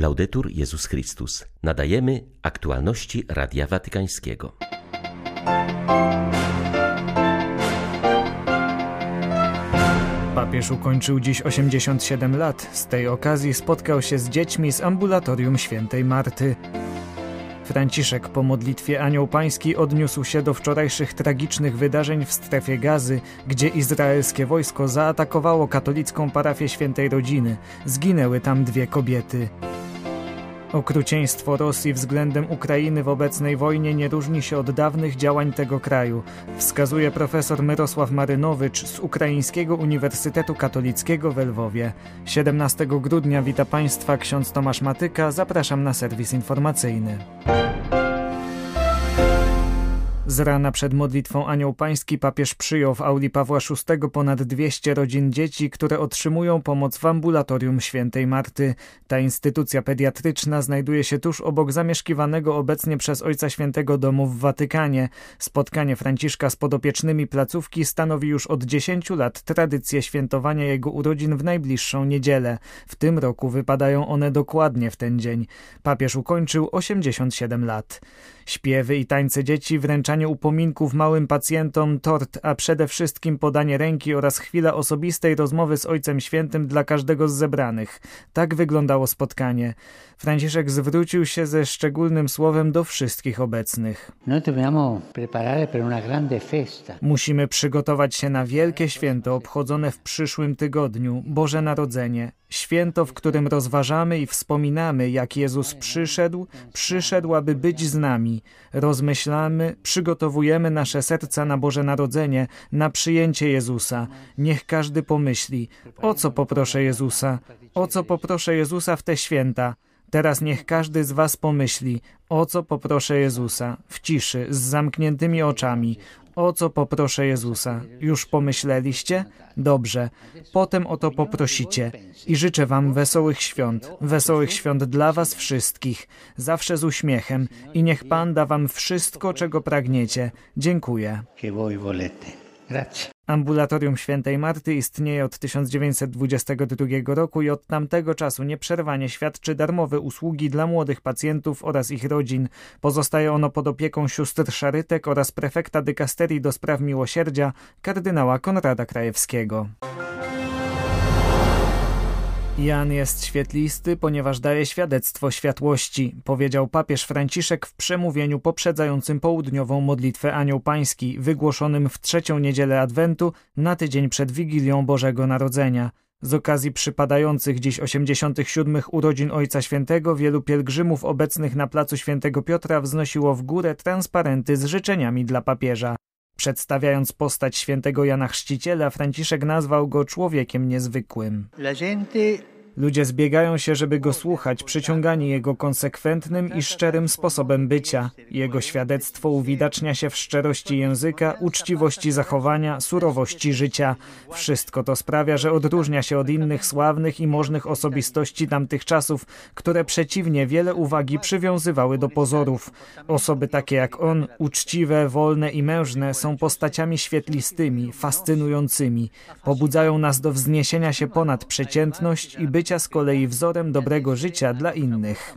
Laudetur Jezus Chrystus. Nadajemy aktualności Radia Watykańskiego. Papież ukończył dziś 87 lat. Z tej okazji spotkał się z dziećmi z ambulatorium świętej Marty. Franciszek po modlitwie Anioł Pański odniósł się do wczorajszych tragicznych wydarzeń w strefie gazy, gdzie izraelskie wojsko zaatakowało katolicką parafię świętej rodziny. Zginęły tam dwie kobiety. Okrucieństwo Rosji względem Ukrainy w obecnej wojnie nie różni się od dawnych działań tego kraju, wskazuje profesor Myrosław Marynowicz z Ukraińskiego Uniwersytetu Katolickiego w Lwowie. 17 grudnia wita Państwa ksiądz Tomasz Matyka, zapraszam na serwis informacyjny. Z rana przed modlitwą Anioł Pański papież przyjął w auli Pawła VI ponad 200 rodzin dzieci, które otrzymują pomoc w ambulatorium świętej Marty. Ta instytucja pediatryczna znajduje się tuż obok zamieszkiwanego obecnie przez Ojca Świętego domu w Watykanie. Spotkanie Franciszka z podopiecznymi placówki stanowi już od 10 lat tradycję świętowania jego urodzin w najbliższą niedzielę. W tym roku wypadają one dokładnie w ten dzień. Papież ukończył 87 lat. Śpiewy i tańce dzieci, wręczanie upominków małym pacjentom, tort, a przede wszystkim podanie ręki oraz chwila osobistej rozmowy z Ojcem Świętym dla każdego z zebranych. Tak wyglądało spotkanie. Franciszek zwrócił się ze szczególnym słowem do wszystkich obecnych. Musimy przygotować się na wielkie święto obchodzone w przyszłym tygodniu, Boże Narodzenie. Święto, w którym rozważamy i wspominamy, jak Jezus przyszedł, przyszedł, aby być z nami. Rozmyślamy, przygotowujemy nasze serca na Boże Narodzenie, na przyjęcie Jezusa. Niech każdy pomyśli, o co poproszę Jezusa, o co poproszę Jezusa w te święta. Teraz niech każdy z Was pomyśli, o co poproszę Jezusa, w ciszy, z zamkniętymi oczami, o co poproszę Jezusa. Już pomyśleliście? Dobrze. Potem o to poprosicie. I życzę Wam wesołych świąt, wesołych świąt dla Was wszystkich, zawsze z uśmiechem i niech Pan da Wam wszystko, czego pragniecie. Dziękuję. Ambulatorium Świętej Marty istnieje od 1922 roku i od tamtego czasu nieprzerwanie świadczy darmowe usługi dla młodych pacjentów oraz ich rodzin. Pozostaje ono pod opieką sióstr Szarytek oraz prefekta dykasterii do spraw miłosierdzia kardynała Konrada Krajewskiego. Jan jest świetlisty, ponieważ daje świadectwo światłości, powiedział papież Franciszek w przemówieniu poprzedzającym południową modlitwę Anioł Pański, wygłoszonym w trzecią niedzielę Adwentu na tydzień przed Wigilią Bożego Narodzenia. Z okazji przypadających dziś 87. urodzin Ojca Świętego wielu pielgrzymów obecnych na placu Świętego Piotra wznosiło w górę transparenty z życzeniami dla papieża. Przedstawiając postać świętego Jana Chrzciciela, Franciszek nazwał go człowiekiem niezwykłym. Ludzie zbiegają się, żeby go słuchać, przyciągani jego konsekwentnym i szczerym sposobem bycia. Jego świadectwo uwidacznia się w szczerości języka, uczciwości zachowania, surowości życia. Wszystko to sprawia, że odróżnia się od innych sławnych i możnych osobistości tamtych czasów, które przeciwnie wiele uwagi przywiązywały do pozorów. Osoby takie jak on, uczciwe, wolne i mężne, są postaciami świetlistymi, fascynującymi. Pobudzają nas do wzniesienia się ponad przeciętność i bycia z kolei wzorem dobrego życia dla innych.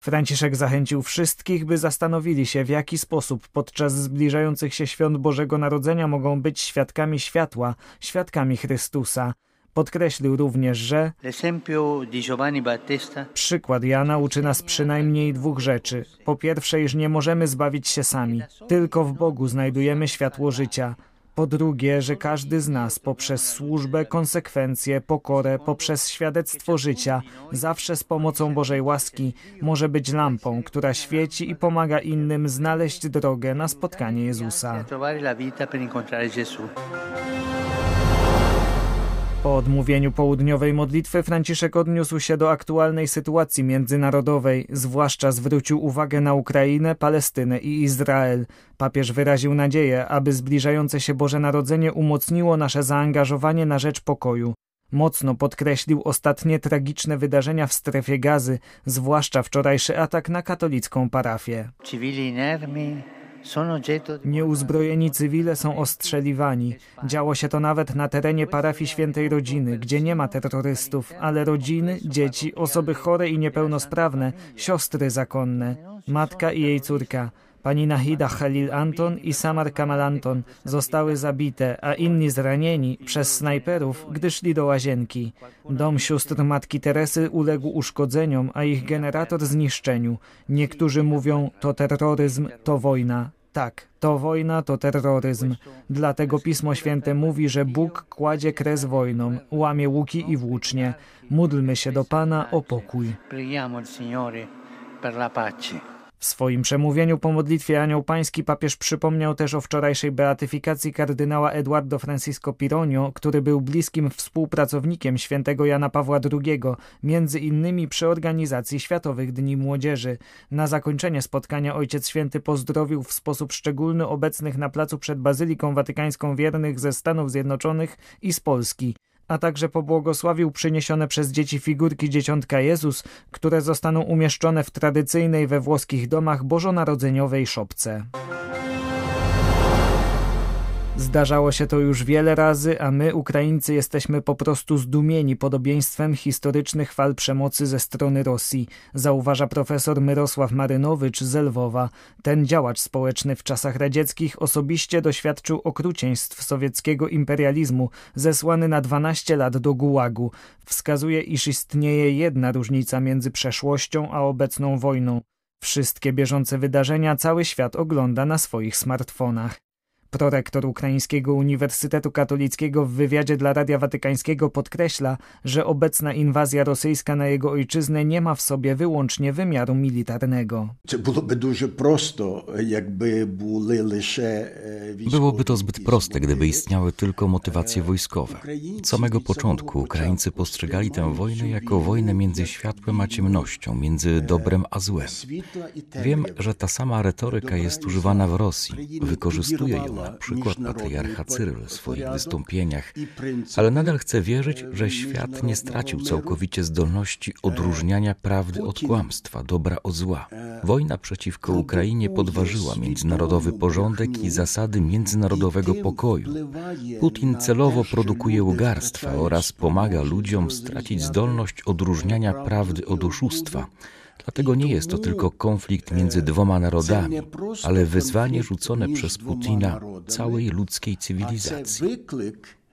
Franciszek zachęcił wszystkich, by zastanowili się, w jaki sposób podczas zbliżających się świąt Bożego Narodzenia mogą być świadkami światła, świadkami Chrystusa. Podkreślił również, że przykład Jana uczy nas przynajmniej dwóch rzeczy. Po pierwsze, iż nie możemy zbawić się sami. Tylko w Bogu znajdujemy światło życia. Po drugie, że każdy z nas poprzez służbę, konsekwencje, pokorę, poprzez świadectwo życia, zawsze z pomocą Bożej łaski, może być lampą, która świeci i pomaga innym znaleźć drogę na spotkanie Jezusa. Po odmówieniu południowej modlitwy Franciszek odniósł się do aktualnej sytuacji międzynarodowej, zwłaszcza zwrócił uwagę na Ukrainę, Palestynę i Izrael. Papież wyraził nadzieję, aby zbliżające się Boże Narodzenie umocniło nasze zaangażowanie na rzecz pokoju. Mocno podkreślił ostatnie tragiczne wydarzenia w strefie gazy, zwłaszcza wczorajszy atak na katolicką parafię. Nieuzbrojeni cywile są ostrzeliwani. Działo się to nawet na terenie parafii Świętej Rodziny, gdzie nie ma terrorystów, ale rodziny, dzieci, osoby chore i niepełnosprawne, siostry zakonne, matka i jej córka. Pani Nahida Khalil Anton i Samar Kamal Anton zostały zabite, a inni zranieni przez snajperów, gdy szli do łazienki. Dom sióstr Matki Teresy uległ uszkodzeniom, a ich generator zniszczeniu. Niektórzy mówią, to terroryzm, to wojna. Tak, to wojna, to terroryzm. Dlatego Pismo Święte mówi, że Bóg kładzie kres wojnom, łamie łuki i włócznie. Módlmy się do Pana o pokój. W swoim przemówieniu po modlitwie Anioł Pański papież przypomniał też o wczorajszej beatyfikacji kardynała Eduardo Francisco Pironio, który był bliskim współpracownikiem świętego Jana Pawła II, między innymi przy organizacji Światowych Dni Młodzieży. Na zakończenie spotkania Ojciec Święty pozdrowił w sposób szczególny obecnych na placu przed Bazyliką Watykańską wiernych ze Stanów Zjednoczonych i z Polski a także pobłogosławił przyniesione przez dzieci figurki Dzieciątka Jezus, które zostaną umieszczone w tradycyjnej we włoskich domach bożonarodzeniowej szopce. Zdarzało się to już wiele razy, a my, Ukraińcy, jesteśmy po prostu zdumieni podobieństwem historycznych fal przemocy ze strony Rosji, zauważa profesor Myrosław Marynowicz z Lwowa. Ten działacz społeczny w czasach radzieckich osobiście doświadczył okrucieństw sowieckiego imperializmu, zesłany na 12 lat do Gułagu. Wskazuje, iż istnieje jedna różnica między przeszłością a obecną wojną. Wszystkie bieżące wydarzenia cały świat ogląda na swoich smartfonach. Prorektor Ukraińskiego Uniwersytetu Katolickiego w wywiadzie dla Radia Watykańskiego podkreśla, że obecna inwazja rosyjska na jego ojczyznę nie ma w sobie wyłącznie wymiaru militarnego. Byłoby to zbyt proste, gdyby istniały tylko motywacje wojskowe. Od samego początku Ukraińcy postrzegali tę wojnę jako wojnę między światłem a ciemnością, między dobrem a złem. Wiem, że ta sama retoryka jest używana w Rosji. Wykorzystuje ją na przykład patriarcha Cyryl w swoich wystąpieniach, ale nadal chcę wierzyć, że świat nie stracił całkowicie zdolności odróżniania prawdy od kłamstwa, dobra od zła. Wojna przeciwko Ukrainie podważyła międzynarodowy porządek i zasady międzynarodowego pokoju. Putin celowo produkuje ugarstwa oraz pomaga ludziom stracić zdolność odróżniania prawdy od oszustwa. Dlatego nie jest to tylko konflikt między dwoma narodami, ale wyzwanie rzucone przez Putina całej ludzkiej cywilizacji.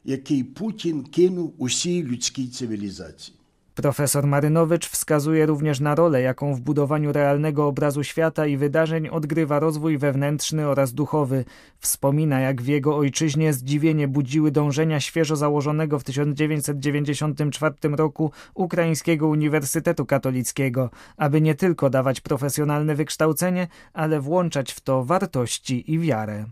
Jaki Putin кинув усій людській цивілізації. Profesor Marynowicz wskazuje również na rolę, jaką w budowaniu realnego obrazu świata i wydarzeń odgrywa rozwój wewnętrzny oraz duchowy. Wspomina, jak w jego ojczyźnie zdziwienie budziły dążenia świeżo założonego w 1994 roku Ukraińskiego Uniwersytetu Katolickiego, aby nie tylko dawać profesjonalne wykształcenie, ale włączać w to wartości i wiarę.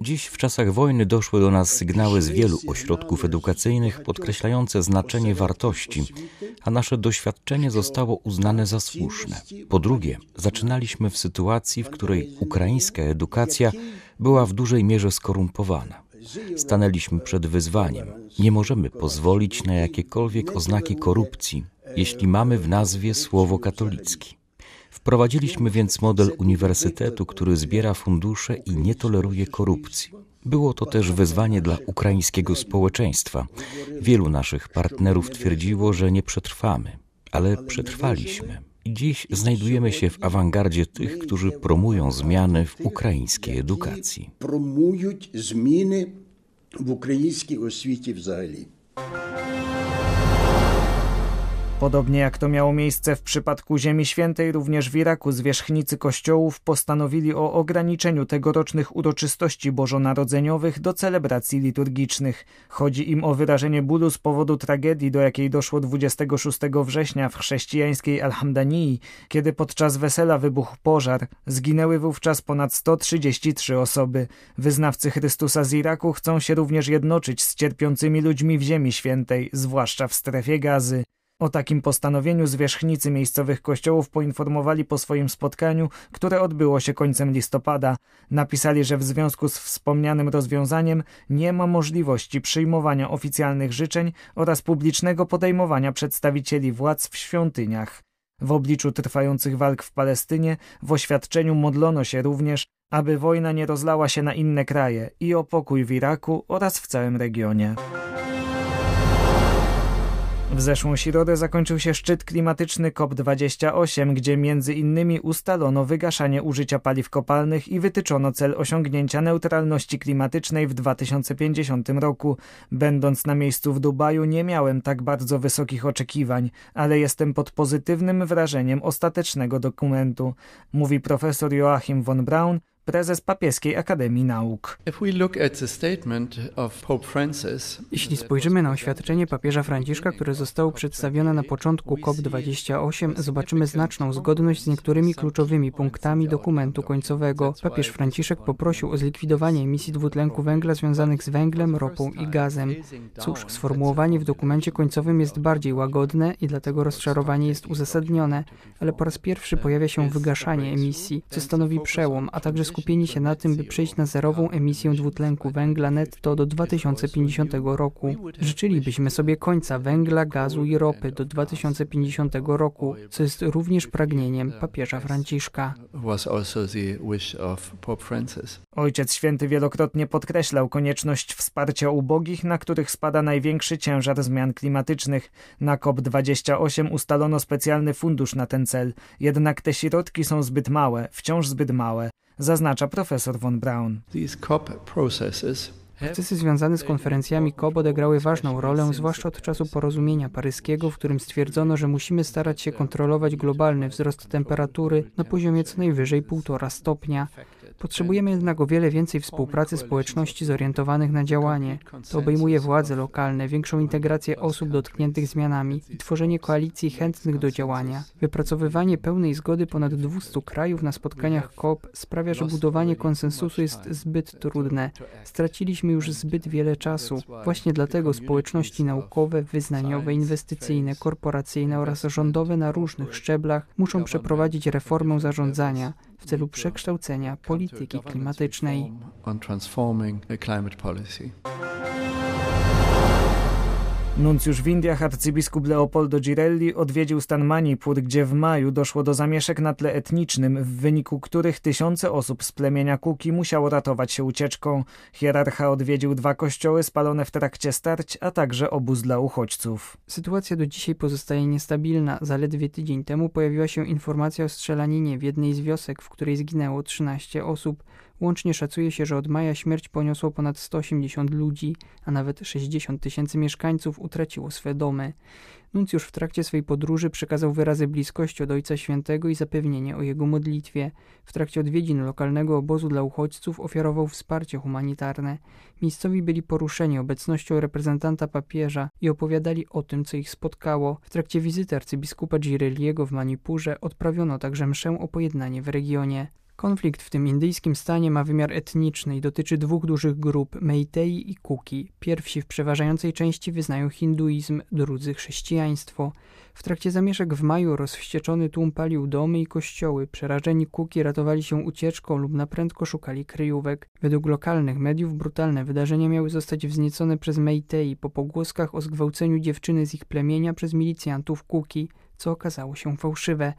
Dziś w czasach wojny doszły do nas sygnały z wielu ośrodków edukacyjnych podkreślające znaczenie wartości, a nasze doświadczenie zostało uznane za słuszne. Po drugie, zaczynaliśmy w sytuacji, w której ukraińska edukacja była w dużej mierze skorumpowana. Stanęliśmy przed wyzwaniem. Nie możemy pozwolić na jakiekolwiek oznaki korupcji, jeśli mamy w nazwie słowo katolicki. Wprowadziliśmy więc model uniwersytetu, który zbiera fundusze i nie toleruje korupcji. Było to też wyzwanie dla ukraińskiego społeczeństwa. Wielu naszych partnerów twierdziło, że nie przetrwamy, ale przetrwaliśmy. Dziś znajdujemy się w awangardzie tych, którzy promują zmiany w ukraińskiej edukacji. Promują zmiany w ukraińskiej oświecie w Podobnie jak to miało miejsce w przypadku Ziemi Świętej, również w Iraku zwierzchnicy kościołów postanowili o ograniczeniu tegorocznych uroczystości bożonarodzeniowych do celebracji liturgicznych. Chodzi im o wyrażenie bólu z powodu tragedii, do jakiej doszło 26 września w chrześcijańskiej Alhamdanii, kiedy podczas wesela wybuchł pożar. Zginęły wówczas ponad 133 osoby. Wyznawcy Chrystusa z Iraku chcą się również jednoczyć z cierpiącymi ludźmi w Ziemi Świętej, zwłaszcza w strefie gazy. O takim postanowieniu zwierzchnicy miejscowych kościołów poinformowali po swoim spotkaniu, które odbyło się końcem listopada. Napisali, że w związku z wspomnianym rozwiązaniem nie ma możliwości przyjmowania oficjalnych życzeń oraz publicznego podejmowania przedstawicieli władz w świątyniach. W obliczu trwających walk w Palestynie w oświadczeniu modlono się również, aby wojna nie rozlała się na inne kraje i o pokój w Iraku oraz w całym regionie. W zeszłą środę zakończył się szczyt klimatyczny COP28, gdzie między innymi ustalono wygaszanie użycia paliw kopalnych i wytyczono cel osiągnięcia neutralności klimatycznej w 2050 roku. Będąc na miejscu w Dubaju nie miałem tak bardzo wysokich oczekiwań, ale jestem pod pozytywnym wrażeniem ostatecznego dokumentu, mówi profesor Joachim von Braun, prezes Papieskiej Akademii Nauk. Jeśli spojrzymy na oświadczenie papieża Franciszka, które zostało przedstawione na początku COP28, zobaczymy znaczną zgodność z niektórymi kluczowymi punktami dokumentu końcowego. Papież Franciszek poprosił o zlikwidowanie emisji dwutlenku węgla związanych z węglem, ropą i gazem. Cóż, sformułowanie w dokumencie końcowym jest bardziej łagodne i dlatego rozczarowanie jest uzasadnione, ale po raz pierwszy pojawia się wygaszanie emisji, co stanowi przełom, a także skupieni się na tym, by przejść na zerową emisję dwutlenku węgla netto do 2050 roku. Życzylibyśmy sobie końca węgla, gazu i ropy do 2050 roku, co jest również pragnieniem papieża Franciszka. Ojciec Święty wielokrotnie podkreślał konieczność wsparcia ubogich, na których spada największy ciężar zmian klimatycznych. Na COP28 ustalono specjalny fundusz na ten cel, jednak te środki są zbyt małe, wciąż zbyt małe zaznacza profesor von Braun. Procesy związane z konferencjami COP odegrały ważną rolę, zwłaszcza od czasu porozumienia paryskiego, w którym stwierdzono, że musimy starać się kontrolować globalny wzrost temperatury na poziomie co najwyżej 1,5 stopnia. Potrzebujemy jednak o wiele więcej współpracy społeczności zorientowanych na działanie. To obejmuje władze lokalne, większą integrację osób dotkniętych zmianami i tworzenie koalicji chętnych do działania. Wypracowywanie pełnej zgody ponad 200 krajów na spotkaniach COP sprawia, że budowanie konsensusu jest zbyt trudne. Straciliśmy już zbyt wiele czasu. Właśnie dlatego społeczności naukowe, wyznaniowe, inwestycyjne, korporacyjne oraz rządowe na różnych szczeblach muszą przeprowadzić reformę zarządzania w celu przekształcenia polityki klimatycznej. Nuncjusz w Indiach arcybiskup Leopoldo Girelli odwiedził stan Manipur, gdzie w maju doszło do zamieszek na tle etnicznym, w wyniku których tysiące osób z plemienia Kuki musiało ratować się ucieczką. Hierarcha odwiedził dwa kościoły spalone w trakcie starć, a także obóz dla uchodźców. Sytuacja do dzisiaj pozostaje niestabilna. Zaledwie tydzień temu pojawiła się informacja o strzelaninie w jednej z wiosek, w której zginęło 13 osób. Łącznie szacuje się, że od maja śmierć poniosło ponad 180 ludzi, a nawet 60 tysięcy mieszkańców utraciło swe domy. Nuncjusz w trakcie swej podróży przekazał wyrazy bliskości od Ojca Świętego i zapewnienie o jego modlitwie. W trakcie odwiedzin lokalnego obozu dla uchodźców ofiarował wsparcie humanitarne. Miejscowi byli poruszeni obecnością reprezentanta papieża i opowiadali o tym, co ich spotkało. W trakcie wizyty arcybiskupa Girelliego w Manipurze odprawiono także mszę o pojednanie w regionie. Konflikt w tym indyjskim stanie ma wymiar etniczny i dotyczy dwóch dużych grup Meitei i Kuki. Pierwsi w przeważającej części wyznają hinduizm, drudzy chrześcijaństwo. W trakcie zamieszek w maju rozwścieczony tłum palił domy i kościoły. Przerażeni Kuki ratowali się ucieczką lub na prędko szukali kryjówek. Według lokalnych mediów brutalne wydarzenia miały zostać wzniecone przez Meitei po pogłoskach o zgwałceniu dziewczyny z ich plemienia przez milicjantów Kuki, co okazało się fałszywe.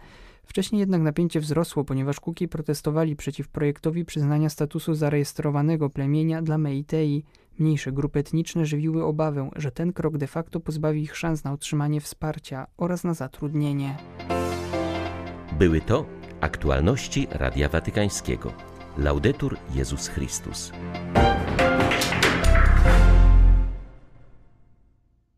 Wcześniej jednak napięcie wzrosło, ponieważ Kuki protestowali przeciw projektowi przyznania statusu zarejestrowanego plemienia dla Meitei. Mniejsze grupy etniczne żywiły obawę, że ten krok de facto pozbawi ich szans na otrzymanie wsparcia oraz na zatrudnienie. Były to aktualności Radia Watykańskiego. Laudetur Jezus Chrystus.